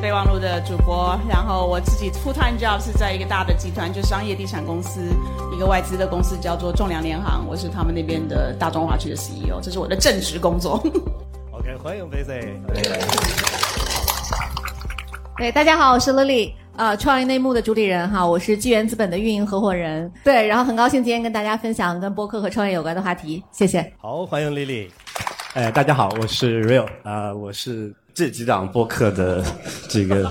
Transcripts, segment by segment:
备忘录的主播，然后我自己 full time job 是在一个大的集团，就商业地产公司，一个外资的公司叫做仲量联行，我是他们那边的大中华区的 CEO，这是我的正职工作。OK，欢迎 Vicky。对，大家好，我是 Lily，呃，创业内幕的主理人哈，我是纪元资本的运营合伙人。对，然后很高兴今天跟大家分享跟播客和创业有关的话题，谢谢。好，欢迎 Lily。哎，大家好，我是 Real 啊、我是这几档播客的这个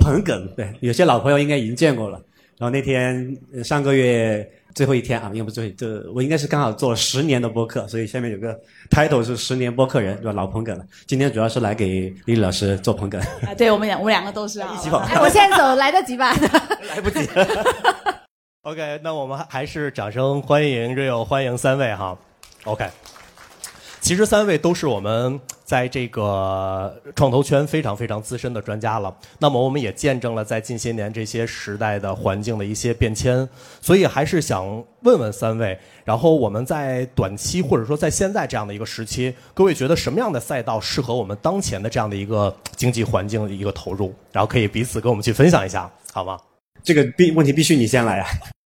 捧哏，对，有些老朋友应该已经见过了。然后那天呃上个月最后一天啊，应该不是最后一，这我应该是刚好做了十年的播客，所以下面有个 title 是十年播客人，对吧？老捧哏了。今天主要是来给李老师做捧哏，啊，对我们两我们两个都是啊，一起捧。哎，我现在走来得及吧？来不及。OK，那我们还是掌声欢迎 Rio，欢迎三位哈。OK，其实三位都是我们在这个创投圈非常非常资深的专家了。那么我们也见证了在近些年这些时代的环境的一些变迁，所以还是想问问三位，然后我们在短期或者说在现在这样的一个时期，各位觉得什么样的赛道适合我们当前的这样的一个经济环境的一个投入？然后可以彼此跟我们去分享一下，好吗？这个必问题必须你先来啊！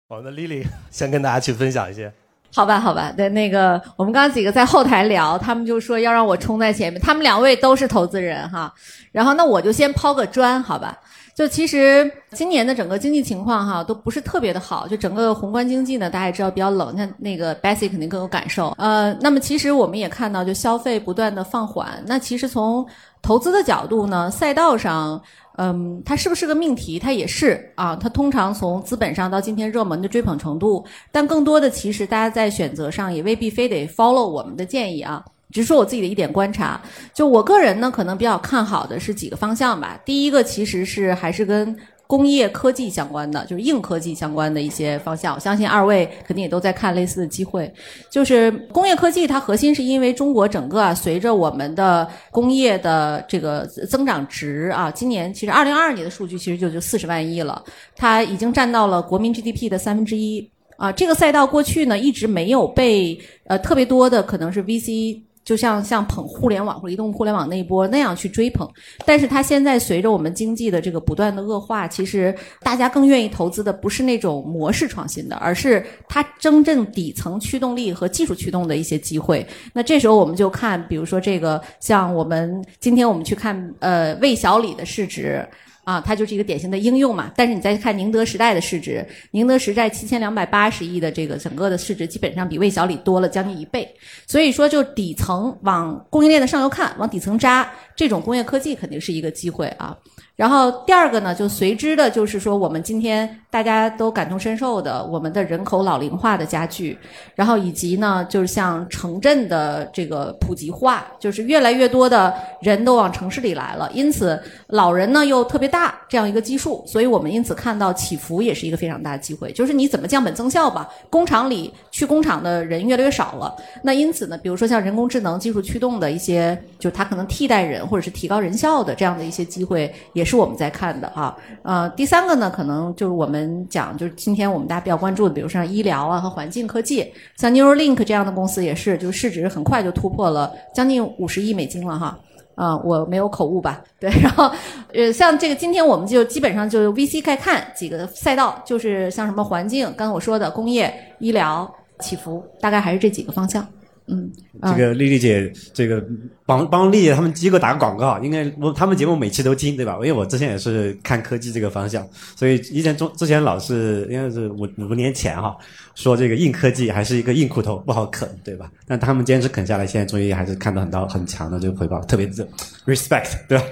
我们的 Lily 先跟大家去分享一些。好吧，好吧，对，那个我们刚几个在后台聊，他们就说要让我冲在前面，他们两位都是投资人哈，然后那我就先抛个砖，好吧？就其实今年的整个经济情况哈都不是特别的好，就整个宏观经济呢，大家也知道比较冷，那那个 Bessy 肯定更有感受。呃，那么其实我们也看到，就消费不断的放缓。那其实从投资的角度呢，赛道上。嗯，它是不是个命题？它也是啊。它通常从资本上到今天热门的追捧程度，但更多的其实大家在选择上也未必非得 follow 我们的建议啊。只是说我自己的一点观察，就我个人呢，可能比较看好的是几个方向吧。第一个其实是还是跟工业科技相关的，就是硬科技相关的一些方向。我相信二位肯定也都在看类似的机会。就是工业科技，它核心是因为中国整个啊，随着我们的工业的这个增长值啊，今年其实二零二二年的数据其实就就四十万亿了，它已经占到了国民 GDP 的三分之一啊。这个赛道过去呢一直没有被呃特别多的可能是 VC。就像像捧互联网或者移动互联网那一波那样去追捧，但是它现在随着我们经济的这个不断的恶化，其实大家更愿意投资的不是那种模式创新的，而是它真正底层驱动力和技术驱动的一些机会。那这时候我们就看，比如说这个像我们今天我们去看呃魏小李的市值。啊，它就是一个典型的应用嘛。但是你再看宁德时代的市值，宁德时代七千两百八十亿的这个整个的市值，基本上比魏小李多了将近一倍。所以说，就底层往供应链的上游看，往底层扎，这种工业科技肯定是一个机会啊。然后第二个呢，就随之的就是说，我们今天大家都感同身受的，我们的人口老龄化的加剧，然后以及呢，就是像城镇的这个普及化，就是越来越多的人都往城市里来了，因此老人呢又特别大这样一个基数，所以我们因此看到起伏也是一个非常大的机会，就是你怎么降本增效吧？工厂里去工厂的人越来越少了，那因此呢，比如说像人工智能技术驱动的一些，就是它可能替代人或者是提高人效的这样的一些机会，也是我们在看的哈。呃，第三个呢，可能就是我们们讲，就是今天我们大家比较关注的，比如像医疗啊和环境科技，像 Neuralink 这样的公司也是，就是市值很快就突破了将近五十亿美金了哈。啊、我没有口误吧？对，然后，呃，像这个今天我们就基本上就 VC 开看几个赛道，就是像什么环境，刚才我说的工业、医疗、起伏，大概还是这几个方向。嗯，啊这个丽丽姐，这个帮帮丽姐他们机构打个广告，应该我他们节目每期都听，对吧？因为我之前也是看科技这个方向，所以以前中之前老是应该是五五年前哈，说这个硬科技还是一个硬骨头，不好啃，对吧？但他们坚持啃下来，现在终于还是看到很到很强的这个回报，特别是 respect，对吧？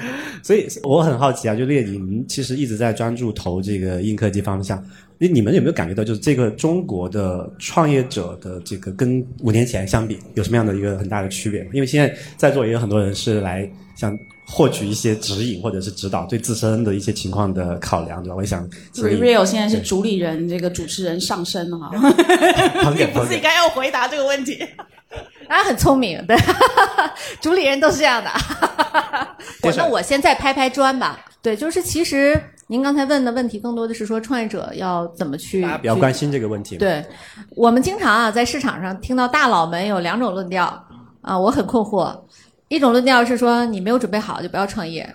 所以我很好奇啊，就丽姐，你们其实一直在专注投这个硬科技方向。你你们有没有感觉到，就是这个中国的创业者的这个跟五年前相比，有什么样的一个很大的区别？因为现在在座也有很多人是来想获取一些指引或者是指导，对自身的一些情况的考量，对吧？我想 Real 现在是主理人，这个主持人上身哈，捧你哏捧哏。不是应该要回答这个问题？大家很聪明，对，主理人都是这样的。我那我先再拍拍砖吧。对，就是其实您刚才问的问题更多的是说创业者要怎么去大家比较关心这个问题。对，我们经常啊在市场上听到大佬们有两种论调啊，我很困惑。一种论调是说你没有准备好就不要创业，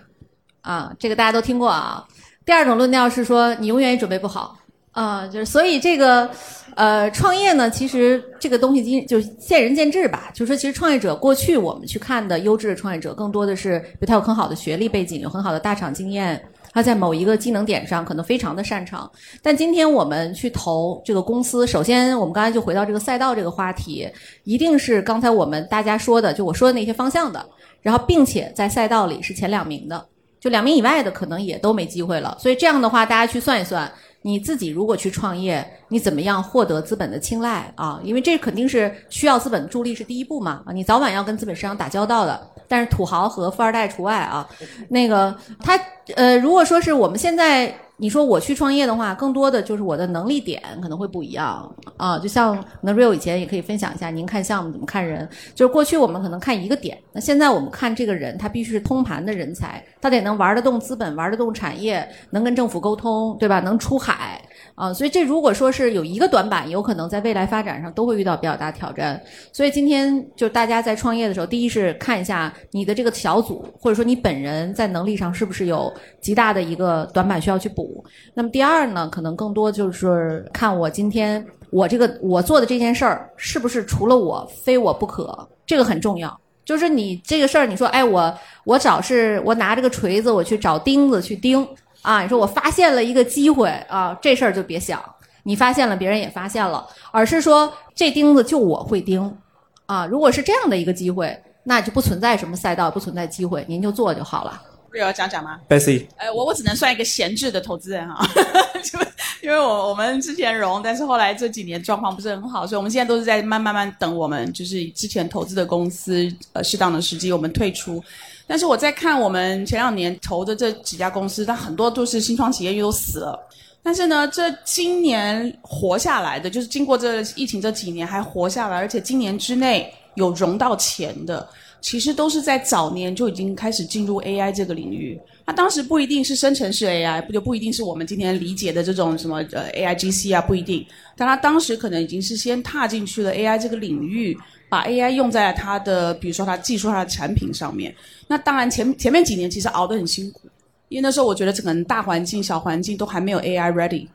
啊，这个大家都听过啊。第二种论调是说你永远也准备不好啊，就是所以这个呃创业呢，其实这个东西今就是见仁见智吧。就是说，其实创业者过去我们去看的优质的创业者，更多的是比如他有很好的学历背景，有很好的大厂经验。他在某一个技能点上可能非常的擅长，但今天我们去投这个公司，首先我们刚才就回到这个赛道这个话题，一定是刚才我们大家说的，就我说的那些方向的，然后并且在赛道里是前两名的，就两名以外的可能也都没机会了。所以这样的话，大家去算一算，你自己如果去创业，你怎么样获得资本的青睐啊？因为这肯定是需要资本助力是第一步嘛啊，你早晚要跟资本市场打交道的。但是土豪和富二代除外啊，那个他呃，如果说是我们现在。你说我去创业的话，更多的就是我的能力点可能会不一样啊。就像那 Real 以前也可以分享一下，您看项目怎么看人？就是过去我们可能看一个点，那现在我们看这个人，他必须是通盘的人才，他得能玩得动资本，玩得动产业，能跟政府沟通，对吧？能出海啊。所以这如果说是有一个短板，有可能在未来发展上都会遇到比较大挑战。所以今天就大家在创业的时候，第一是看一下你的这个小组，或者说你本人在能力上是不是有极大的一个短板需要去补。那么第二呢，可能更多就是看我今天我这个我做的这件事儿是不是除了我非我不可，这个很重要。就是你这个事儿，你说哎我我找是我拿这个锤子我去找钉子去钉啊，你说我发现了一个机会啊，这事儿就别想，你发现了别人也发现了，而是说这钉子就我会钉啊。如果是这样的一个机会，那就不存在什么赛道，不存在机会，您就做就好了。要讲讲吗？Bessy，呃，我我只能算一个闲置的投资人哈，就因为我我们之前融，但是后来这几年状况不是很好，所以我们现在都是在慢慢慢等我们就是之前投资的公司呃适当的时机我们退出。但是我在看我们前两年投的这几家公司，它很多都是新创企业，又都死了。但是呢，这今年活下来的，就是经过这疫情这几年还活下来，而且今年之内有融到钱的。其实都是在早年就已经开始进入 AI 这个领域。它当时不一定是生成式 AI，不就不一定是我们今天理解的这种什么呃 AIGC 啊，不一定。但它当时可能已经是先踏进去了 AI 这个领域，把 AI 用在了它的，比如说它技术、它的产品上面。那当然前前面几年其实熬得很辛苦，因为那时候我觉得整个大环境、小环境都还没有 AI ready。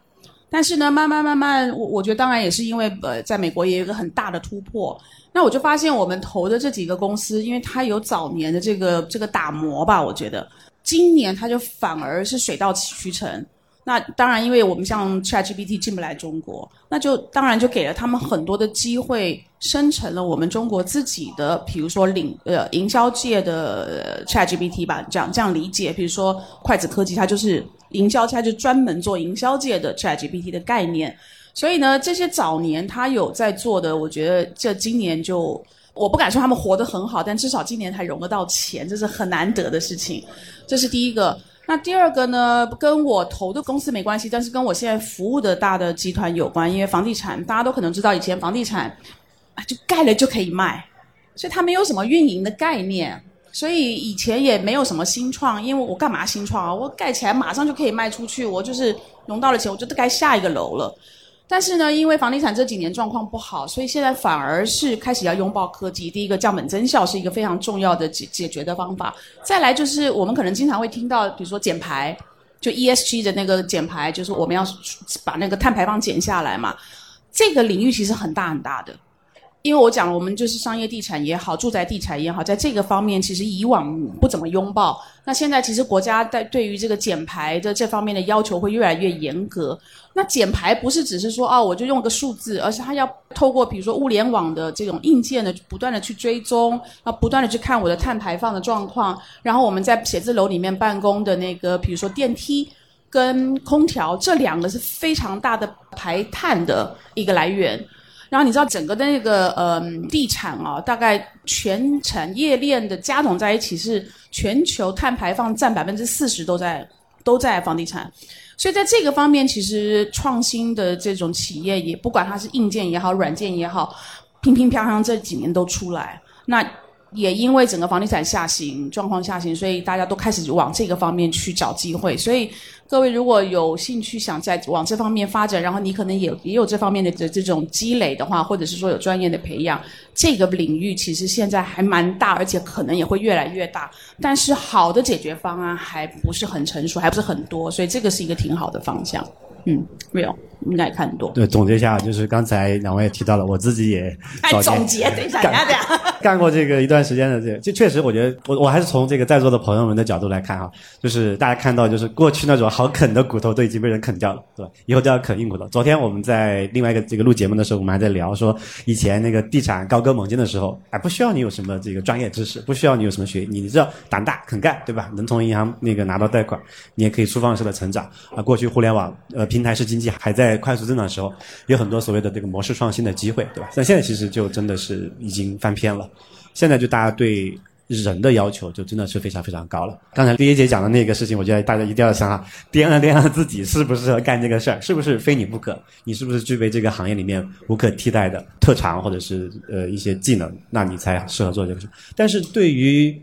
但是呢，慢慢慢慢，我我觉得当然也是因为呃，在美国也有一个很大的突破。那我就发现我们投的这几个公司，因为它有早年的这个这个打磨吧，我觉得今年它就反而是水到渠成。那当然，因为我们像 ChatGPT 进不来中国，那就当然就给了他们很多的机会，生成了我们中国自己的，比如说领呃营销界的 ChatGPT 吧，这样这样理解。比如说筷子科技，它就是营销，它就专门做营销界的 ChatGPT 的概念。所以呢，这些早年他有在做的，我觉得这今年就我不敢说他们活得很好，但至少今年还融得到钱，这是很难得的事情。这是第一个。那第二个呢，跟我投的公司没关系，但是跟我现在服务的大的集团有关，因为房地产大家都可能知道，以前房地产啊就盖了就可以卖，所以它没有什么运营的概念，所以以前也没有什么新创，因为我干嘛新创啊？我盖起来马上就可以卖出去，我就是融到了钱，我就该下一个楼了。但是呢，因为房地产这几年状况不好，所以现在反而是开始要拥抱科技。第一个降本增效是一个非常重要的解解决的方法。再来就是我们可能经常会听到，比如说减排，就 ESG 的那个减排，就是我们要把那个碳排放减下来嘛。这个领域其实很大很大的。因为我讲了，我们就是商业地产也好，住宅地产也好，在这个方面其实以往不怎么拥抱。那现在其实国家在对于这个减排的这方面的要求会越来越严格。那减排不是只是说哦，我就用个数字，而是它要透过比如说物联网的这种硬件的不断的去追踪，啊，不断的去看我的碳排放的状况。然后我们在写字楼里面办公的那个，比如说电梯跟空调这两个是非常大的排碳的一个来源。然后你知道整个的那个呃地产啊，大概全产业链的加总在一起是全球碳排放占百分之四十都在都在房地产，所以在这个方面，其实创新的这种企业也不管它是硬件也好，软件也好，乒乒乓乓这几年都出来。那也因为整个房地产下行状况下行，所以大家都开始往这个方面去找机会。所以各位如果有兴趣想在往这方面发展，然后你可能也也有这方面的这这种积累的话，或者是说有专业的培养，这个领域其实现在还蛮大，而且可能也会越来越大。但是好的解决方案还不是很成熟，还不是很多，所以这个是一个挺好的方向。嗯，real 应该也看很多。对，总结一下，就是刚才两位也提到了，我自己也 哎，早总结，等一下。干过这个一段时间的这个，就确实我觉得我我还是从这个在座的朋友们的角度来看哈，就是大家看到就是过去那种好啃的骨头都已经被人啃掉了，对吧？以后都要啃硬骨头。昨天我们在另外一个这个录节目的时候，我们还在聊说，以前那个地产高歌猛进的时候，哎，不需要你有什么这个专业知识，不需要你有什么学，你只要胆大肯干，对吧？能从银行那个拿到贷款，你也可以粗放式的成长啊。过去互联网呃平台式经济还在在快速增长的时候，有很多所谓的这个模式创新的机会，对吧？但现在其实就真的是已经翻篇了。现在就大家对人的要求就真的是非常非常高了。刚才李一姐讲的那个事情，我觉得大家一定要想想，掂量掂量自己适不适合干这个事儿，是不是非你不可？你是不是具备这个行业里面无可替代的特长或者是呃一些技能，那你才适合做这个事。但是对于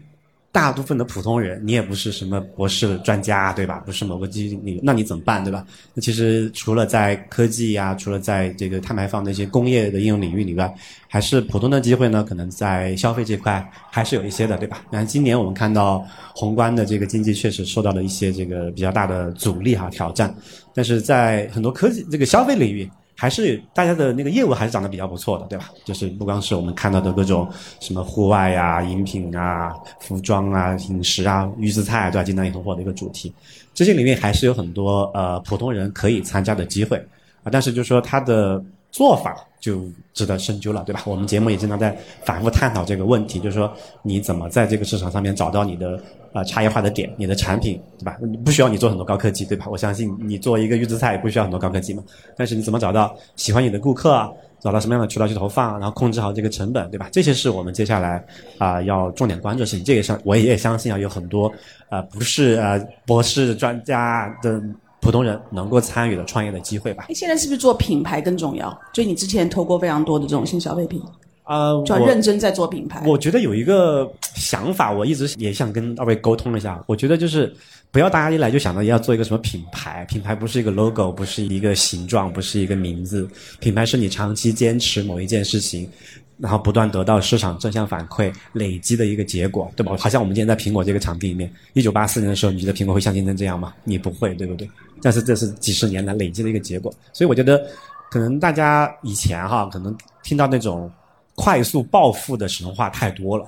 大部分的普通人，你也不是什么博士专家，对吧？不是某个基金领，那你怎么办，对吧？那其实除了在科技呀、除了在这个碳排放的一些工业的应用领域以外，还是普通的机会呢？可能在消费这块还是有一些的，对吧？那今年我们看到宏观的这个经济确实受到了一些这个比较大的阻力哈挑战，但是在很多科技这个消费领域。还是大家的那个业务还是涨得比较不错的，对吧？就是不光是我们看到的各种什么户外呀、饮品啊、服装啊、饮食啊、预制菜，对吧？今年也很火的一个主题，这些里面还是有很多呃普通人可以参加的机会啊。但是就是说它的做法就值得深究了，对吧？我们节目也经常在反复探讨这个问题，就是说你怎么在这个市场上面找到你的呃差异化的点，你的产品，对吧？你不需要你做很多高科技，对吧？我相信你做一个预制菜也不需要很多高科技嘛。但是你怎么找到喜欢你的顾客啊？找到什么样的渠道去投放，然后控制好这个成本，对吧？这些是我们接下来啊、要重点关注的事情。这也相我也相信啊，有很多啊、不是呃博士专家的普通人能够参与的创业的机会吧。哎，现在是不是做品牌更重要？就你之前投过非常多的这种新消费品，啊、就要认真在做品牌。我觉得有一个想法，我一直也想跟二位沟通一下。我觉得就是不要大家一来就想到要做一个什么品牌，品牌不是一个 logo，不是一个形状，不是一个名字，品牌是你长期坚持某一件事情。然后不断得到市场正向反馈累积的一个结果，对吧？好像我们今天在苹果这个场地里面，一九八四年的时候，你觉得苹果会像今天这样吗？你不会，对不对？但是这是几十年来累积的一个结果，所以我觉得，可能大家以前哈，可能听到那种快速暴富的神话太多了，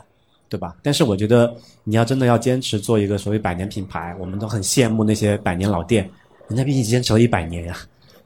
对吧？但是我觉得你要真的要坚持做一个所谓百年品牌，我们都很羡慕那些百年老店，人家毕竟坚持了一百年呀，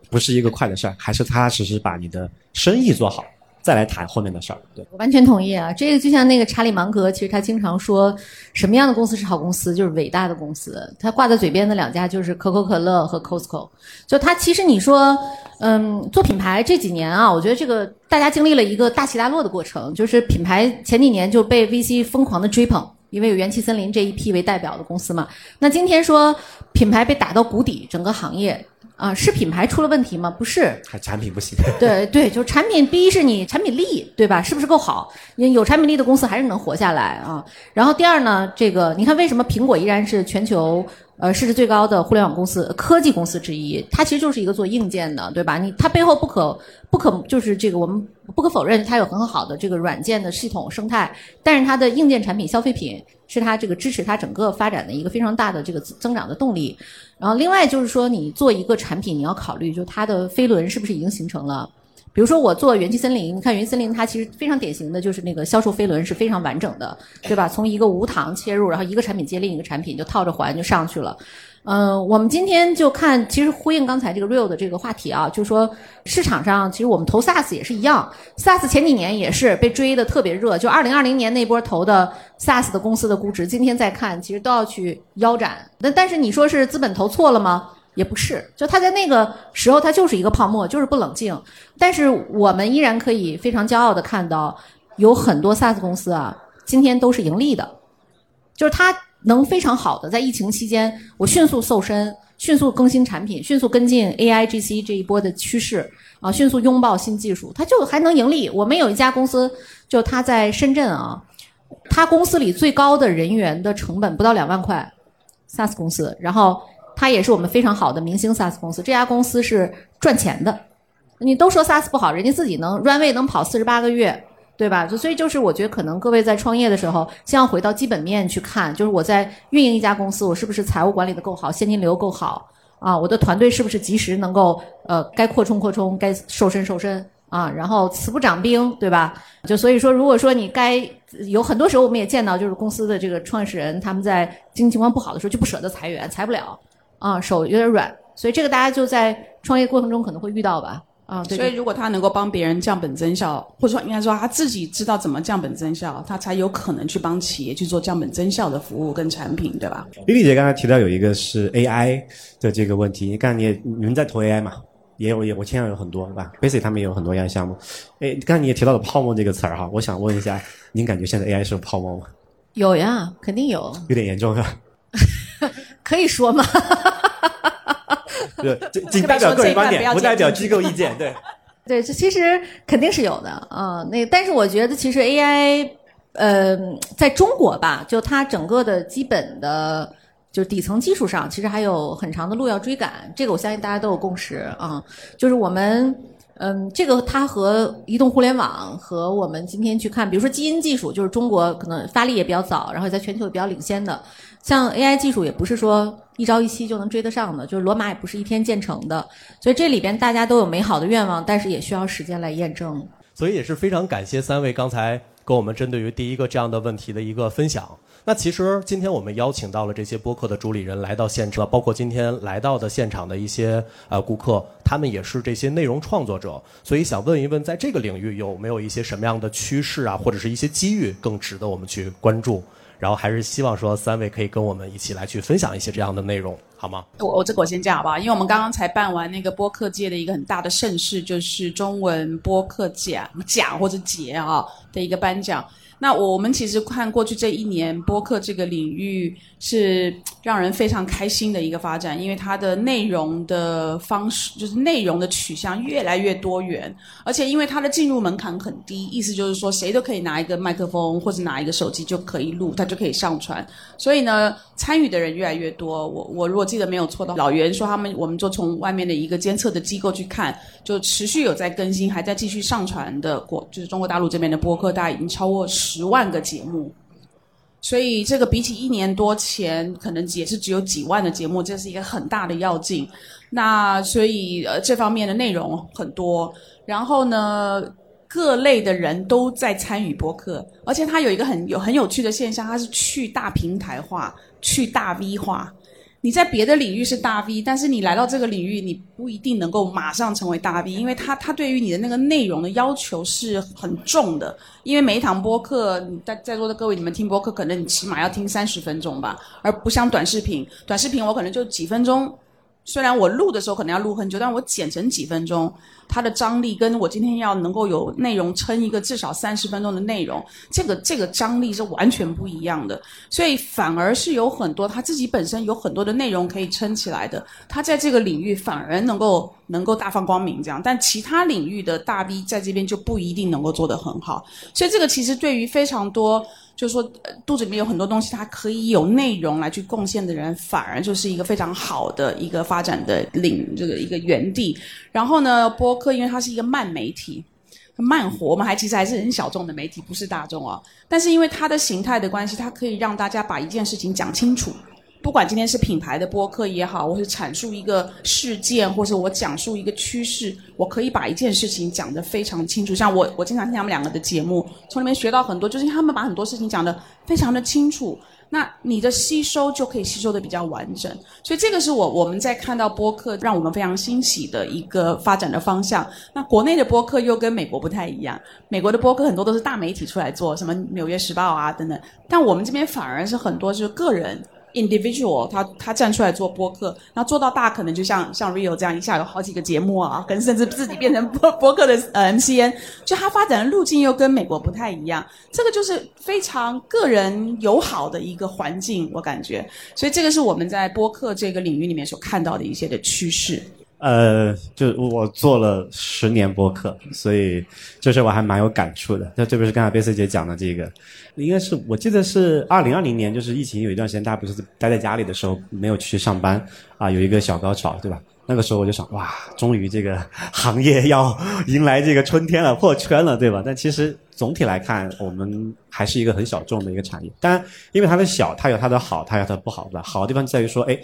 不是一个快的事儿，还是踏踏实实把你的生意做好，再来谈后面的事儿。对，我完全同意啊！这个就像那个查理芒格，其实他经常说，什么样的公司是好公司，就是伟大的公司。他挂在嘴边的两家就是可口可乐和 Costco。就他其实你说，嗯，做品牌这几年啊，我觉得这个大家经历了一个大起大落的过程，就是品牌前几年就被 VC 疯狂的追捧。因为有元气森林这一批为代表的公司嘛，那今天说品牌被打到谷底，整个行业啊，是品牌出了问题吗？不是，还产品不行。对对，就是产品，第一是你产品力，对吧？是不是够好？有产品力的公司还是能活下来啊。然后第二呢，这个你看为什么苹果依然是全球呃市值最高的互联网公司、科技公司之一？它其实就是一个做硬件的，对吧？你它背后不可不可就是这个我们不可否认，它有很好的这个软件的系统生态，但是它的硬件产品消费品是它这个支持它整个发展的一个非常大的这个增长的动力。然后另外就是说，你做一个产品，你要考虑就它的飞轮是不是已经形成了。比如说我做元气森林，你看元气森林它其实非常典型的就是那个销售飞轮是非常完整的，对吧？从一个无糖切入，然后一个产品接另一个产品，就套着环就上去了。嗯、我们今天就看，其实呼应刚才这个 real 的这个话题啊，就是说市场上其实我们投 SaaS 也是一样，SaaS 前几年也是被追的特别热，就二零二零年那波投的 SaaS 的公司的估值，今天再看其实都要去腰斩。那但是你说是资本投错了吗？也不是，就他在那个时候他就是一个泡沫，就是不冷静。但是我们依然可以非常骄傲的看到，有很多 SaaS 公司啊，今天都是盈利的，就是它能非常好的在疫情期间，我迅速瘦身，迅速更新产品，迅速跟进 AI、GC 这一波的趋势啊，迅速拥抱新技术，它就还能盈利。我们有一家公司，就他在深圳啊。他公司里最高的人员的成本不到两万块，SaaS 公司，然后他也是我们非常好的明星 SaaS 公司，这家公司是赚钱的。你都说 SaaS 不好，人家自己能 runway 能跑四十八个月，对吧？就所以就是我觉得可能各位在创业的时候，先要回到基本面去看，就是我在运营一家公司，我是不是财务管理的够好，现金流够好啊？我的团队是不是及时能够呃该扩充扩充，该瘦身瘦身啊？然后慈不掌兵，对吧？就所以说，如果说你该有很多时候我们也见到，就是公司的这个创始人他们在经济情况不好的时候就不舍得裁员，裁不了啊，手有点软，所以这个大家就在创业过程中可能会遇到吧。啊，对所以如果他能够帮别人降本增效，或者说应该说他自己知道怎么降本增效，他才有可能去帮企业去做降本增效的服务跟产品，对吧？丽丽姐刚才提到有一个是 AI 的这个问题，你看你也你们在投 AI 嘛，也有也我签上有很多对吧？Basic 他们也有很多 AI 项目。哎，刚才你也提到了泡沫这个词儿哈，我想问一下，您感觉现在 AI 是有泡沫吗？有呀，肯定有，有点严重是吧？可以说吗？对，仅仅代表个人观点，不代表机构意见。对，对，这其实肯定是有的啊。那但是我觉得，其实 AI，呃，在中国吧，就它整个的基本的，就底层技术上，其实还有很长的路要追赶。这个我相信大家都有共识啊。就是我们，嗯，这个它和移动互联网和我们今天去看，比如说基因技术，就是中国可能发力也比较早，然后在全球也比较领先的。像 AI 技术也不是说一朝一夕就能追得上的，就是罗马也不是一天建成的，所以这里边大家都有美好的愿望，但是也需要时间来验证。所以也是非常感谢三位刚才跟我们针对于第一个这样的问题的一个分享。那其实今天我们邀请到了这些播客的主理人来到现场，包括今天来到的现场的一些呃顾客，他们也是这些内容创作者，所以想问一问，在这个领域有没有一些什么样的趋势啊，或者是一些机遇更值得我们去关注？然后还是希望说三位可以跟我们一起来去分享一些这样的内容，好吗？我我这个我先讲好不好？因为我们刚刚才办完那个播客界的一个很大的盛事，就是中文播客奖奖或者节啊的一个颁奖。那我们其实看过去这一年，播客这个领域是让人非常开心的一个发展，因为它的内容的方式，就是内容的取向越来越多元，而且因为它的进入门槛很低，意思就是说谁都可以拿一个麦克风或者拿一个手机就可以录，它就可以上传。所以呢，参与的人越来越多。我我如果记得没有错的话，老袁说他们，我们就从外面的一个监测的机构去看，就持续有在更新，还在继续上传的国，就是中国大陆这边的播客，大概已经超过十十万个节目。所以这个比起一年多前，可能也是只有几万的节目，这是一个很大的要进。那所以呃，这方面的内容很多，然后呢，各类的人都在参与播客，而且它有一个很有很有趣的现象，它是去大平台化、去大 V 化。你在别的领域是大 V，但是你来到这个领域，你不一定能够马上成为大 V，因为他他对于你的那个内容的要求是很重的。因为每一堂播客，你在在座的各位，你们听播客，可能你起码要听三十分钟吧，而不像短视频，短视频我可能就几分钟。虽然我录的时候可能要录很久，但我剪成几分钟，它的张力跟我今天要能够有内容撑一个至少三十分钟的内容，这个这个张力是完全不一样的。所以反而是有很多他自己本身有很多的内容可以撑起来的，他在这个领域反而能够能够大放光明这样。但其他领域的大 V 在这边就不一定能够做得很好。所以这个其实对于非常多。就是说，肚子里面有很多东西，它可以有内容来去贡献的人，反而就是一个非常好的一个发展的领这个一个园地。然后呢，播客因为它是一个慢媒体，慢活，我们还其实还是很小众的媒体，不是大众哦。但是因为它的形态的关系，它可以让大家把一件事情讲清楚。不管今天是品牌的播客也好，或是阐述一个事件，或是我讲述一个趋势，我可以把一件事情讲得非常清楚。像我，我经常听他们两个的节目，从里面学到很多，就是他们把很多事情讲得非常的清楚。那你的吸收就可以吸收的比较完整。所以这个是我我们在看到播客让我们非常欣喜的一个发展的方向。那国内的播客又跟美国不太一样，美国的播客很多都是大媒体出来做，什么《纽约时报》啊等等，但我们这边反而是很多就是个人。individual，他他站出来做播客，那做到大，可能就像像 Rio 这样，一下有好几个节目啊，跟甚至自己变成播播客的呃 MCN，就他发展的路径又跟美国不太一样，这个就是非常个人友好的一个环境，我感觉，所以这个是我们在播客这个领域里面所看到的一些的趋势。呃，就我做了十年播客，所以就是我还蛮有感触的。那这不是刚才贝斯姐讲的这个，应该是我记得是二零二零年，就是疫情有一段时间，大家不是待在家里的时候没有去上班啊，有一个小高潮，对吧？那个时候我就想，哇，终于这个行业要迎来这个春天了，破圈了，对吧？但其实总体来看，我们还是一个很小众的一个产业。当然，因为它的小，它有它的好，它有它的不好，对吧？好的地方在于说，哎。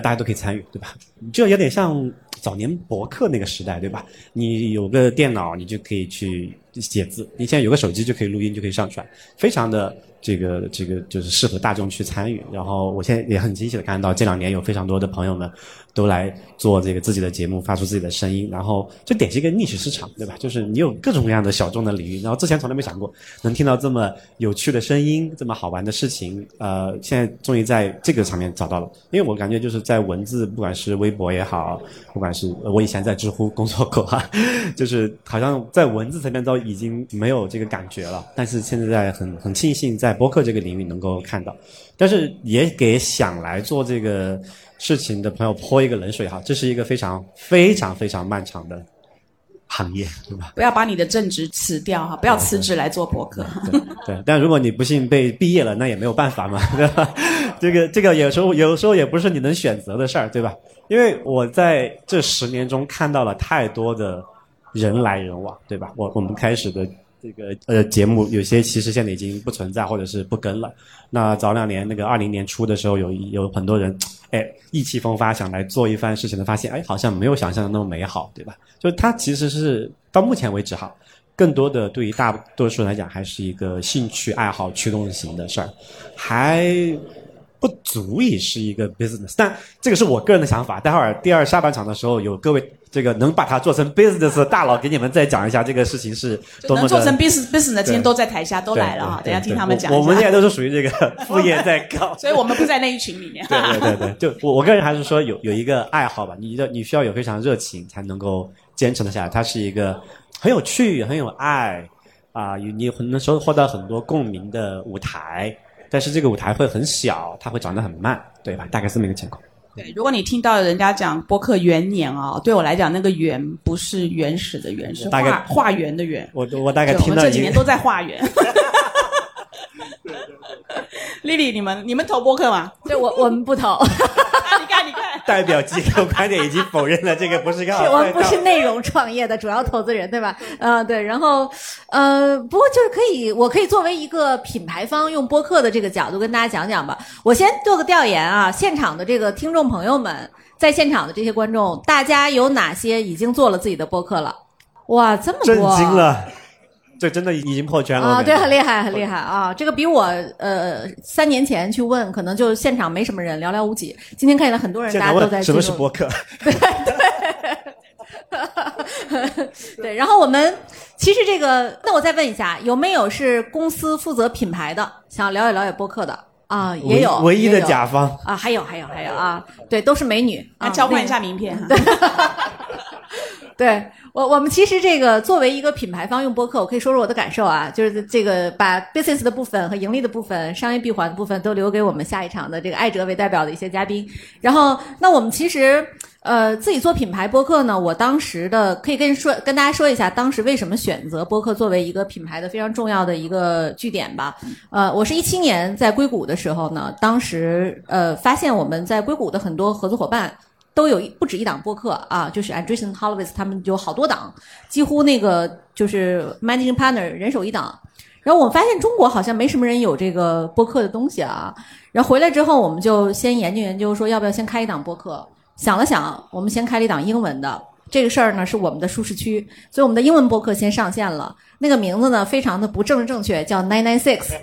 大家都可以参与，对吧？就有点像早年博客那个时代，对吧？你有个电脑，你就可以去写字；你现在有个手机，就可以录音，就可以上传，非常的这个这个就是适合大众去参与。然后我现在也很惊喜的看到，这两年有非常多的朋友们。都来做这个自己的节目，发出自己的声音，然后就典型一个逆势市场，对吧？就是你有各种各样的小众的领域，然后之前从来没想过能听到这么有趣的声音，这么好玩的事情，呃，现在终于在这个上面找到了。因为我感觉就是在文字，不管是微博也好，不管是我以前在知乎工作过哈，就是好像在文字层面都已经没有这个感觉了，但是现在很很庆幸在播客这个领域能够看到，但是也给想来做这个。事情的朋友泼一个冷水哈，这是一个非常非常非常漫长的行业，对吧？不要把你的正职辞掉哈，不要辞职来做博客。对对，但如果你不幸 被毕业了，那也没有办法嘛，对吧？这个这个有时候有时候也不是你能选择的事儿，对吧？因为我在这十年中看到了太多的人来人往，对吧？我我们开始的。这个呃节目有些其实现在已经不存在或者是不更了。那早两年那个二零年初的时候，有有很多人哎意气风发想来做一番事情的，发现哎好像没有想象的那么美好，对吧？就它其实是到目前为止哈，更多的对于大多数来讲还是一个兴趣爱好驱动型的事儿，还不足以是一个 business。但这个是我个人的想法。待会儿第二下半场的时候有各位。这个能把它做成 business 的大佬，给你们再讲一下这个事情是多么的。能做成 business business 的，今天都在台下都来了哈，等下听他们讲。我们现在都是属于这个副业在搞，所以我们不在那一群里面。对对对对，就我我个人还是说有有一个爱好吧，你的你需要有非常热情才能够坚持的下来。它是一个很有趣、很有爱啊，你很多时候获得很多共鸣的舞台，但是这个舞台会很小，它会长得很慢，对吧？大概这么一个情况。对，如果你听到人家讲播客元年啊，对我来讲，那个元不是原始的原，是化化缘的缘。我我大概听到这几年都在化缘。丽丽，你们你们投播客吗？对，我我们不投。你看，你看，代表机构观点已经否认了这个不是个好。我们不是内容创业的主要投资人，对吧？嗯，对。然后，呃，不过就是可以，我可以作为一个品牌方，用播客的这个角度跟大家讲讲吧。我先做个调研啊，现场的这个听众朋友们，在现场的这些观众，大家有哪些已经做了自己的播客了？哇，这么多！震惊了。这真的已经破圈了啊！对，很厉害，很厉害啊！这个比我呃三年前去问，可能就现场没什么人，寥寥无几。今天看见了很多人，大家都在什么是播客？对对 对。然后我们其实这个，那我再问一下，有没有是公司负责品牌的，想了解了解播客的啊？也有，唯一的甲方啊，还有还有还有啊，对，都是美女，啊，交换一下名片哈。对。我我们其实这个作为一个品牌方用播客，我可以说说我的感受啊，就是这个把 business 的部分和盈利的部分、商业闭环的部分都留给我们下一场的这个艾哲为代表的一些嘉宾。然后，那我们其实呃自己做品牌播客呢，我当时的可以跟说跟大家说一下，当时为什么选择播客作为一个品牌的非常重要的一个据点吧。呃，我是一七年在硅谷的时候呢，当时呃发现我们在硅谷的很多合作伙伴。都有不止一档播客啊，就是 Andreessen Horowitz 他们有好多档，几乎那个就是 Managing Partner 人手一档。然后我们发现中国好像没什么人有这个播客的东西啊。然后回来之后，我们就先研究研究，说要不要先开一档播客。想了想，我们先开了一档英文的。这个事儿呢是我们的舒适区，所以我们的英文播客先上线了。那个名字呢非常的不正正确，叫 Nine Nine Six，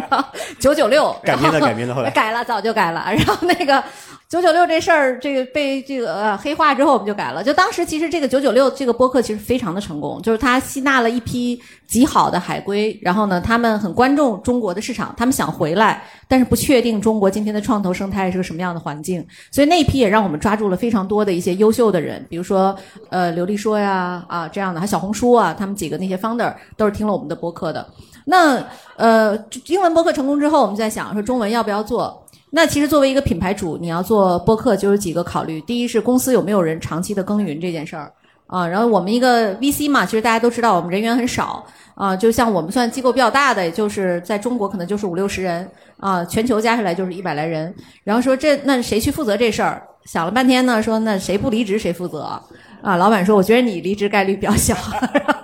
九九六。改名了，改名了，后来改了，早就改了。然后那个。九九六这事儿，这个被这个呃黑化之后，我们就改了。就当时其实这个九九六这个播客其实非常的成功，就是它吸纳了一批极好的海归，然后呢，他们很关注中国的市场，他们想回来，但是不确定中国今天的创投生态是个什么样的环境，所以那一批也让我们抓住了非常多的一些优秀的人，比如说呃刘丽说呀啊这样的，还小红书啊，他们几个那些 founder 都是听了我们的播客的。那呃英文播客成功之后，我们在想说中文要不要做。那其实作为一个品牌主，你要做播客就有几个考虑。第一是公司有没有人长期的耕耘这件事儿啊。然后我们一个 VC 嘛，其实大家都知道我们人员很少啊。就像我们算机构比较大的，也就是在中国可能就是五六十人啊，全球加起来就是一百来人。然后说这那谁去负责这事儿？想了半天呢，说那谁不离职谁负责啊？老板说我觉得你离职概率比较小。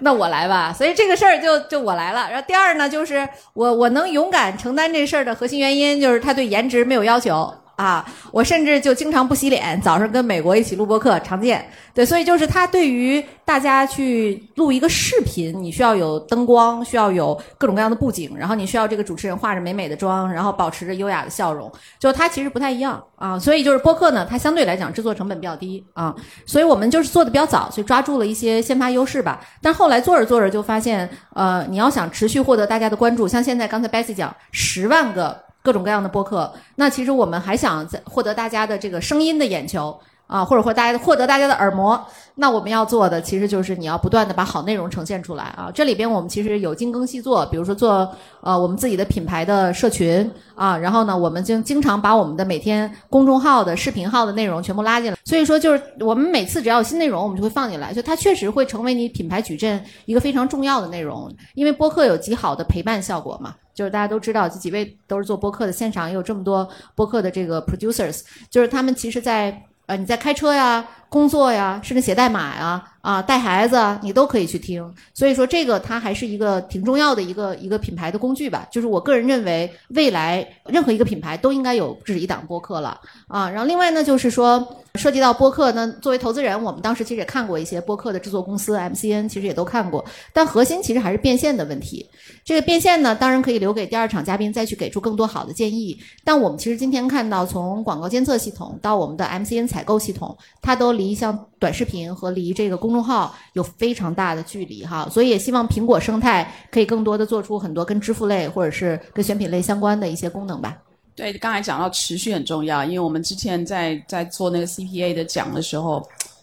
那我来吧，所以这个事儿就就我来了。然后第二呢，就是我我能勇敢承担这事儿的核心原因，就是他对颜值没有要求。啊，我甚至就经常不洗脸，早上跟美国一起录播课，常见。对，所以就是他对于大家去录一个视频，你需要有灯光，需要有各种各样的布景，然后你需要这个主持人化着美美的妆，然后保持着优雅的笑容，就他其实不太一样啊。所以就是播客呢，它相对来讲制作成本比较低啊，所以我们就是做的比较早，所以抓住了一些先发优势吧。但后来做着做着就发现，呃，你要想持续获得大家的关注，像现在刚才 Bessy 讲十万个。各种各样的播客，那其实我们还想在获得大家的这个声音的眼球啊，或者或大家获得大家的耳膜。那我们要做的其实就是你要不断的把好内容呈现出来啊。这里边我们其实有精耕细作，比如说做呃我们自己的品牌的社群啊，然后呢，我们经经常把我们的每天公众号的视频号的内容全部拉进来。所以说就是我们每次只要有新内容，我们就会放进来，就它确实会成为你品牌矩阵一个非常重要的内容，因为播客有极好的陪伴效果嘛。就是大家都知道，这几位都是做播客的，现场也有这么多播客的这个 producers，就是他们其实，在呃你在开车呀、工作呀，甚至写代码呀。啊，带孩子你都可以去听，所以说这个它还是一个挺重要的一个一个品牌的工具吧。就是我个人认为，未来任何一个品牌都应该有这一档播客了啊。然后另外呢，就是说涉及到播客呢，作为投资人，我们当时其实也看过一些播客的制作公司，MCN 其实也都看过，但核心其实还是变现的问题。这个变现呢，当然可以留给第二场嘉宾再去给出更多好的建议。但我们其实今天看到，从广告监测系统到我们的 MCN 采购系统，它都离像短视频和离这个公众号有非常大的距离哈，所以也希望苹果生态可以更多的做出很多跟支付类或者是跟选品类相关的一些功能吧。对，刚才讲到持续很重要，因为我们之前在在做那个 CPA 的讲的时候，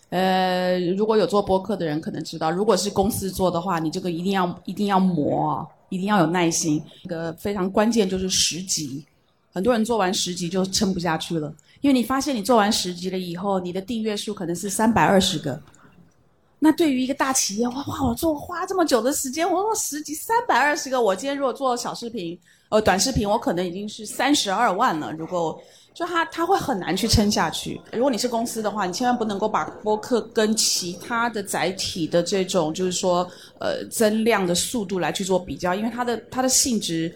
呃，如果有做播客的人可能知道，如果是公司做的话，你这个一定要一定要磨，一定要有耐心。这个非常关键就是十级，很多人做完十级就撑不下去了，因为你发现你做完十集了以后，你的订阅数可能是三百二十个。那对于一个大企业，哇哇，我做花这么久的时间，我做十几三百二十个，我今天如果做小视频，呃，短视频，我可能已经是三十二万了。如果就他他会很难去撑下去。如果你是公司的话，你千万不能够把播客跟其他的载体的这种就是说呃增量的速度来去做比较，因为它的它的性质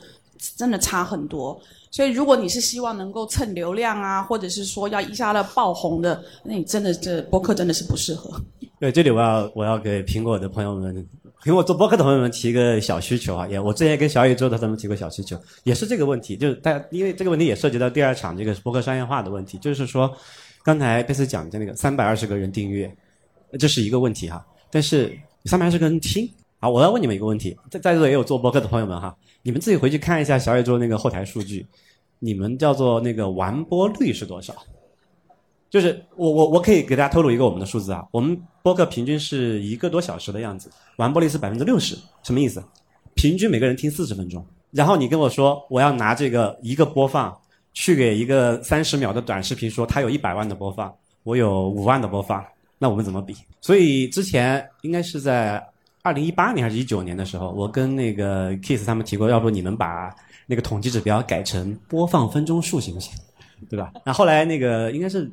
真的差很多。所以如果你是希望能够蹭流量啊，或者是说要一下子爆红的，那你真的这播客真的是不适合。对，这里我要我要给苹果的朋友们，苹果做播客的朋友们提一个小需求啊，也我之前跟小宇宙的他们提过小需求，也是这个问题，就是大家因为这个问题也涉及到第二场这个播客商业化的问题，就是说刚才贝斯讲的那个三百二十个人订阅，这是一个问题哈，但是三百二十个人听啊，我要问你们一个问题，在在座也有做播客的朋友们哈，你们自己回去看一下小宇宙那个后台数据，你们叫做那个完播率是多少？就是我我我可以给大家透露一个我们的数字啊，我们播客平均是一个多小时的样子，完播率是百分之六十，什么意思？平均每个人听四十分钟，然后你跟我说我要拿这个一个播放去给一个三十秒的短视频说它有一百万的播放，我有五万的播放，那我们怎么比？所以之前应该是在二零一八年还是一九年的时候，我跟那个 Kiss 他们提过，要不你们把那个统计指标改成播放分钟数行不行？对吧？那后来那个应该是。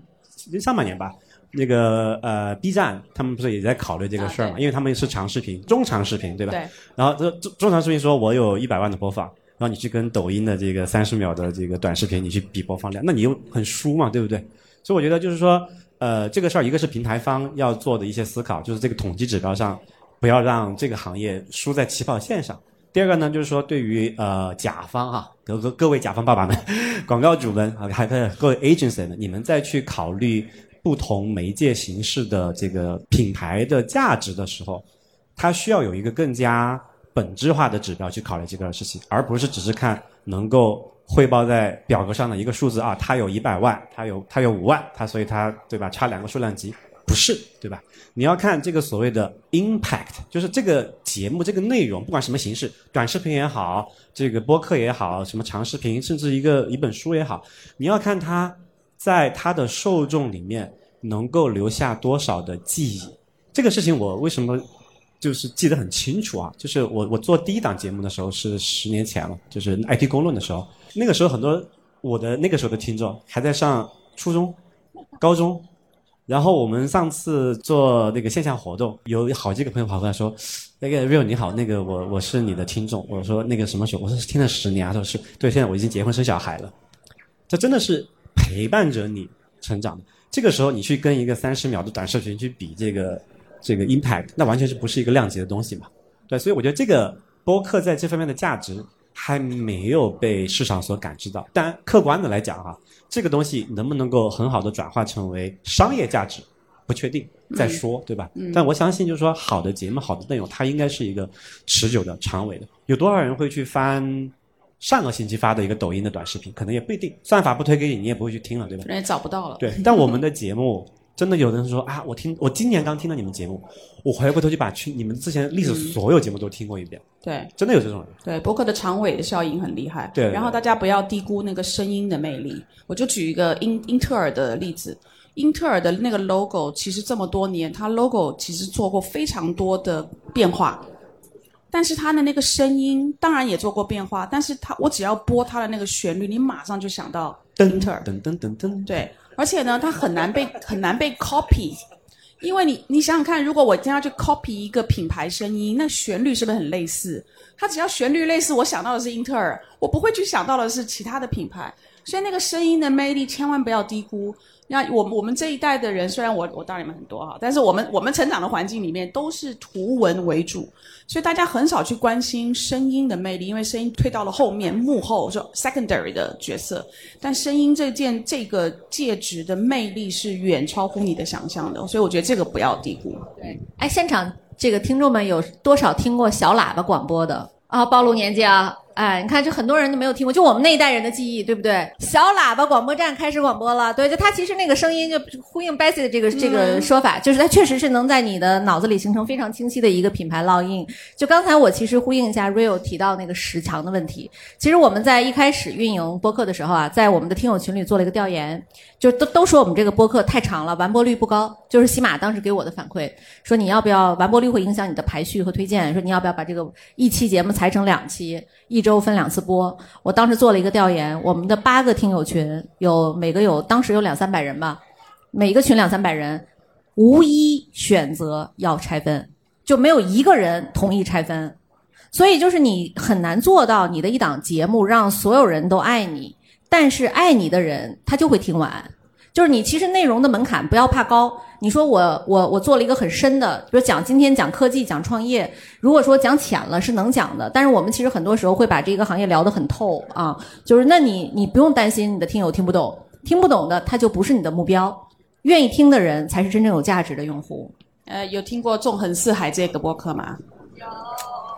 上半年吧，那个呃，B 站他们不是也在考虑这个事儿嘛？因为他们是长视频、中长视频，对吧？对。然后这中中长视频说，我有一百万的播放，然后你去跟抖音的这个三十秒的这个短视频，你去比播放量，那你又很输嘛，对不对？所以我觉得就是说，呃，这个事儿一个是平台方要做的一些思考，就是这个统计指标上不要让这个行业输在起跑线上。第二个呢，就是说对于呃甲方哈，各各各位甲方爸爸们、广告主们啊，还有各位 agency 们，你们再去考虑不同媒介形式的这个品牌的价值的时候，它需要有一个更加本质化的指标去考虑这个事情，而不是只是看能够汇报在表格上的一个数字啊，它有一百万，它有它有五万，它所以它对吧？差两个数量级，不是，对吧？你要看这个所谓的 impact，就是这个节目这个内容，不管什么形式，短视频也好，这个播客也好，什么长视频，甚至一个一本书也好，你要看它在它的受众里面能够留下多少的记忆。这个事情我为什么就是记得很清楚啊？就是我我做第一档节目的时候是十年前了，就是 IT 公论的时候，那个时候很多我的那个时候的听众还在上初中、高中。然后我们上次做那个线下活动，有好几个朋友跑过来说：“那个 Real 你好，那个我我是你的听众。”我说：“那个什么时候？”我说：“听了十年。”他说：“是对，现在我已经结婚生小孩了。”这真的是陪伴着你成长的。这个时候你去跟一个三十秒的短视频去比这个这个 impact，那完全是不是一个量级的东西嘛？对，所以我觉得这个播客在这方面的价值还没有被市场所感知到。但客观的来讲哈。这个东西能不能够很好的转化成为商业价值，不确定，再说，对吧？但我相信，就是说，好的节目、好的内容，它应该是一个持久的、长尾的。有多少人会去翻上个星期发的一个抖音的短视频？可能也不一定，算法不推给你，你也不会去听了，对吧？人也找不到了。对，但我们的节目。真的有人说啊，我听我今年刚听了你们节目，我回过头就把去你们之前历史所有节目都听过一遍。对，真的有这种人。对，博客的长尾的效应很厉害。对，然后大家不要低估那个声音的魅力。我就举一个英英特尔的例子，英特尔的那个 logo 其实这么多年，它 logo 其实做过非常多的变化，但是它的那个声音当然也做过变化，但是它我只要播它的那个旋律，你马上就想到英特尔。噔噔噔噔。对。而且呢，它很难被很难被 copy，因为你你想想看，如果我今天要去 copy 一个品牌声音，那旋律是不是很类似？它只要旋律类似，我想到的是英特尔，我不会去想到的是其他的品牌。所以那个声音的魅力千万不要低估。那我我们这一代的人，虽然我我大你们很多哈，但是我们我们成长的环境里面都是图文为主，所以大家很少去关心声音的魅力，因为声音推到了后面幕后，说 secondary 的角色。但声音这件这个介质的魅力是远超乎你的想象的，所以我觉得这个不要低估。对，哎，现场这个听众们有多少听过小喇叭广播的啊？暴露年纪啊！哎，你看，这很多人都没有听过，就我们那一代人的记忆，对不对？小喇叭广播站开始广播了，对，就它其实那个声音就呼应 Bessy 的这个这个说法，就是它确实是能在你的脑子里形成非常清晰的一个品牌烙印。就刚才我其实呼应一下 Real 提到那个时长的问题，其实我们在一开始运营播客的时候啊，在我们的听友群里做了一个调研，就都都说我们这个播客太长了，完播率不高。就是喜马当时给我的反馈，说你要不要完播率会影响你的排序和推荐，说你要不要把这个一期节目裁成两期，一周分两次播。我当时做了一个调研，我们的八个听友群有每个有当时有两三百人吧，每个群两三百人，无一选择要拆分，就没有一个人同意拆分。所以就是你很难做到你的一档节目让所有人都爱你，但是爱你的人他就会听完。就是你其实内容的门槛不要怕高。你说我我我做了一个很深的，比如讲今天讲科技讲创业，如果说讲浅了是能讲的，但是我们其实很多时候会把这个行业聊得很透啊。就是那你你不用担心你的听友听不懂，听不懂的他就不是你的目标，愿意听的人才是真正有价值的用户。呃，有听过《纵横四海》这个播客吗？有。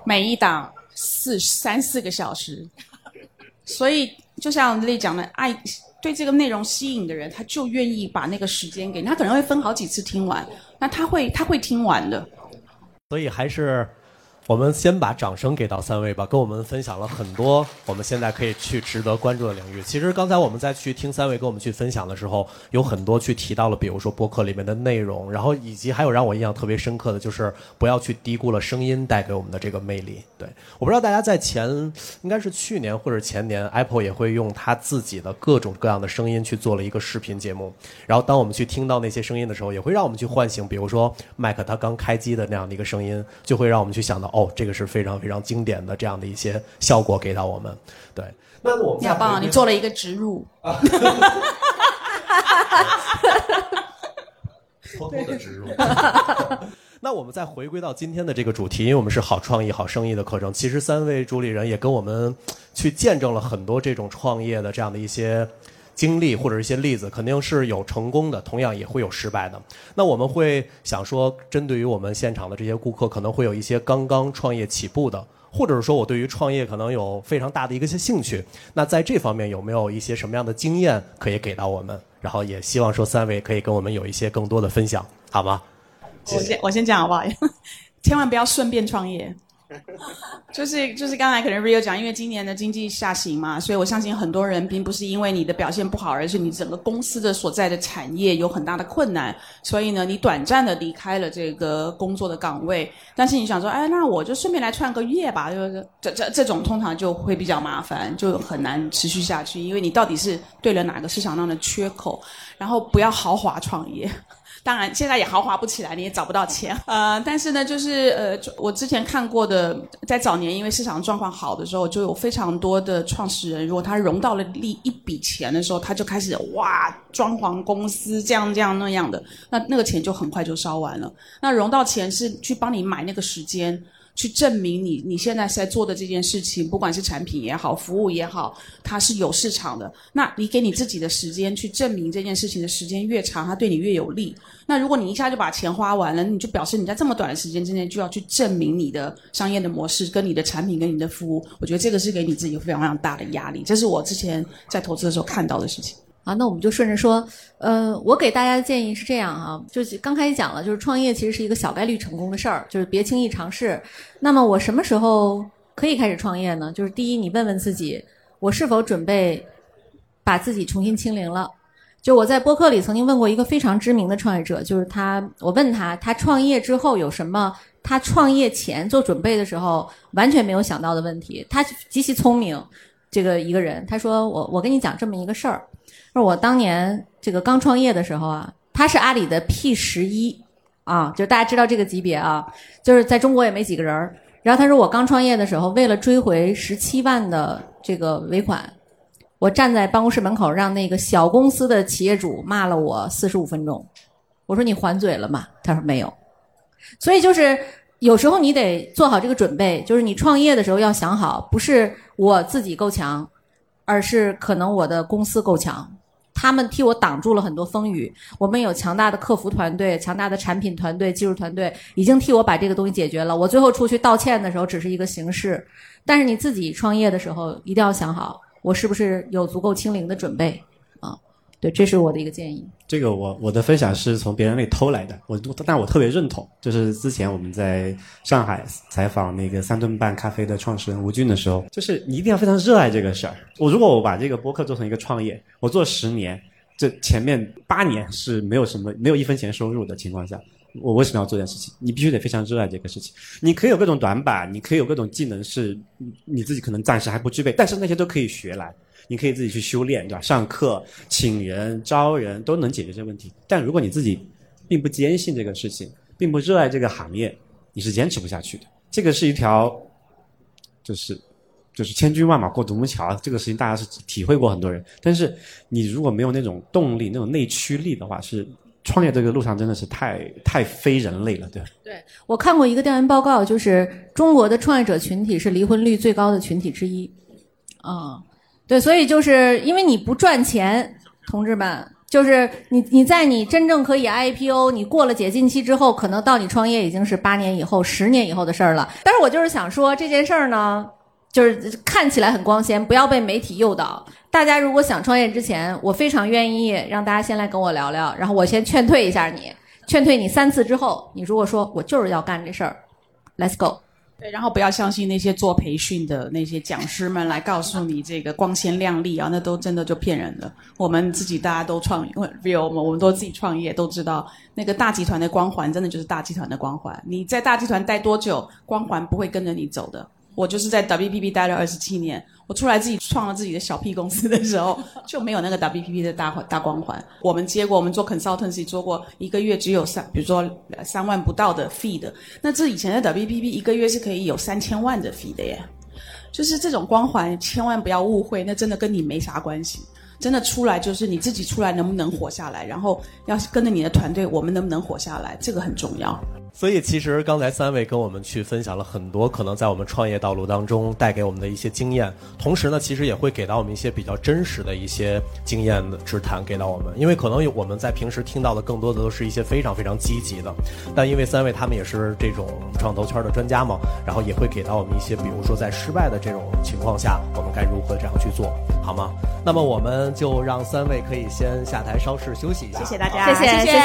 每一档四三四个小时，所以就像丽讲的爱。对这个内容吸引的人，他就愿意把那个时间给他，可能会分好几次听完，那他会他会听完的。所以还是。我们先把掌声给到三位吧，跟我们分享了很多我们现在可以去值得关注的领域。其实刚才我们在去听三位跟我们去分享的时候，有很多去提到了，比如说播客里面的内容，然后以及还有让我印象特别深刻的就是不要去低估了声音带给我们的这个魅力。对，我不知道大家在前应该是去年或者前年，Apple 也会用他自己的各种各样的声音去做了一个视频节目。然后当我们去听到那些声音的时候，也会让我们去唤醒，比如说麦克他刚开机的那样的一个声音，就会让我们去想到哦。哦，这个是非常非常经典的这样的一些效果给到我们，对。那我们你好棒，你做了一个植入，偷偷的植入。那我们再回归到今天的这个主题，因为我们是好创意、好生意的课程。其实三位主理人也跟我们去见证了很多这种创业的这样的一些。经历或者一些例子，肯定是有成功的，同样也会有失败的。那我们会想说，针对于我们现场的这些顾客，可能会有一些刚刚创业起步的，或者是说我对于创业可能有非常大的一个些兴趣。那在这方面有没有一些什么样的经验可以给到我们？然后也希望说三位可以跟我们有一些更多的分享。好吗？我先我先讲好不好？千万不要顺便创业。就是就是刚才可能 Rio 讲，因为今年的经济下行嘛，所以我相信很多人并不是因为你的表现不好，而是你整个公司的所在的产业有很大的困难，所以呢，你短暂的离开了这个工作的岗位。但是你想说，哎，那我就顺便来创个业吧，就是这这这种通常就会比较麻烦，就很难持续下去，因为你到底是对了哪个市场上的缺口，然后不要豪华创业。当然，现在也豪华不起来，你也找不到钱。呃，但是呢，就是呃，我之前看过的，在早年因为市场状况好的时候，就有非常多的创始人，如果他融到了利一笔钱的时候，他就开始哇，装潢公司这样这样那样的，那那个钱就很快就烧完了。那融到钱是去帮你买那个时间。去证明你你现在在做的这件事情，不管是产品也好，服务也好，它是有市场的。那你给你自己的时间去证明这件事情的时间越长，它对你越有利。那如果你一下就把钱花完了，你就表示你在这么短的时间之内就要去证明你的商业的模式、跟你的产品、跟你的服务。我觉得这个是给你自己非常非常大的压力。这是我之前在投资的时候看到的事情。啊，那我们就顺着说，呃，我给大家的建议是这样哈，就是刚开始讲了，就是创业其实是一个小概率成功的事儿，就是别轻易尝试。那么我什么时候可以开始创业呢？就是第一，你问问自己，我是否准备把自己重新清零了？就我在播客里曾经问过一个非常知名的创业者，就是他，我问他，他创业之后有什么？他创业前做准备的时候完全没有想到的问题。他极其聪明，这个一个人，他说我我跟你讲这么一个事儿。说我当年这个刚创业的时候啊，他是阿里的 P 十一啊，就大家知道这个级别啊，就是在中国也没几个人儿。然后他说我刚创业的时候，为了追回十七万的这个尾款，我站在办公室门口，让那个小公司的企业主骂了我四十五分钟。我说你还嘴了吗？他说没有。所以就是有时候你得做好这个准备，就是你创业的时候要想好，不是我自己够强，而是可能我的公司够强。他们替我挡住了很多风雨。我们有强大的客服团队、强大的产品团队、技术团队，已经替我把这个东西解决了。我最后出去道歉的时候，只是一个形式。但是你自己创业的时候，一定要想好，我是不是有足够清零的准备？对，这是我的一个建议。这个我我的分享是从别人那里偷来的，我但我特别认同。就是之前我们在上海采访那个三顿半咖啡的创始人吴军的时候，就是你一定要非常热爱这个事儿。我如果我把这个播客做成一个创业，我做十年，这前面八年是没有什么没有一分钱收入的情况下，我为什么要做这件事情？你必须得非常热爱这个事情。你可以有各种短板，你可以有各种技能是你自己可能暂时还不具备，但是那些都可以学来。你可以自己去修炼，对吧？上课、请人、招人都能解决这些问题。但如果你自己并不坚信这个事情，并不热爱这个行业，你是坚持不下去的。这个是一条，就是就是千军万马过独木桥，这个事情大家是体会过很多人。但是你如果没有那种动力、那种内驱力的话，是创业这个路上真的是太太非人类了，对对我看过一个调研报告，就是中国的创业者群体是离婚率最高的群体之一，啊。对，所以就是因为你不赚钱，同志们，就是你你在你真正可以 IPO，你过了解禁期之后，可能到你创业已经是八年以后、十年以后的事儿了。但是我就是想说这件事儿呢，就是看起来很光鲜，不要被媒体诱导。大家如果想创业之前，我非常愿意让大家先来跟我聊聊，然后我先劝退一下你，劝退你三次之后，你如果说我就是要干这事儿，Let's go。对，然后不要相信那些做培训的那些讲师们来告诉你这个光鲜亮丽啊，那都真的就骗人的。我们自己大家都创，real 嘛，我们都自己创业，都知道那个大集团的光环真的就是大集团的光环。你在大集团待多久，光环不会跟着你走的。我就是在 WPP 待了二十七年。我出来自己创了自己的小 P 公司的时候，就没有那个 WPP 的大大光环。我们接过，我们做 consultancy 做过一个月只有三，比如说三万不到的 fee 的，那这以前的 WPP 一个月是可以有三千万的 fee 的耶。就是这种光环，千万不要误会，那真的跟你没啥关系。真的出来就是你自己出来能不能活下来，然后要是跟着你的团队，我们能不能活下来，这个很重要。所以其实刚才三位跟我们去分享了很多可能在我们创业道路当中带给我们的一些经验，同时呢，其实也会给到我们一些比较真实的一些经验的之谈给到我们。因为可能我们在平时听到的更多的都是一些非常非常积极的，但因为三位他们也是这种创投圈的专家嘛，然后也会给到我们一些，比如说在失败的这种情况下，我们该如何这样去做好吗？那么我们就让三位可以先下台稍事休息一下。谢谢大家，谢谢谢谢。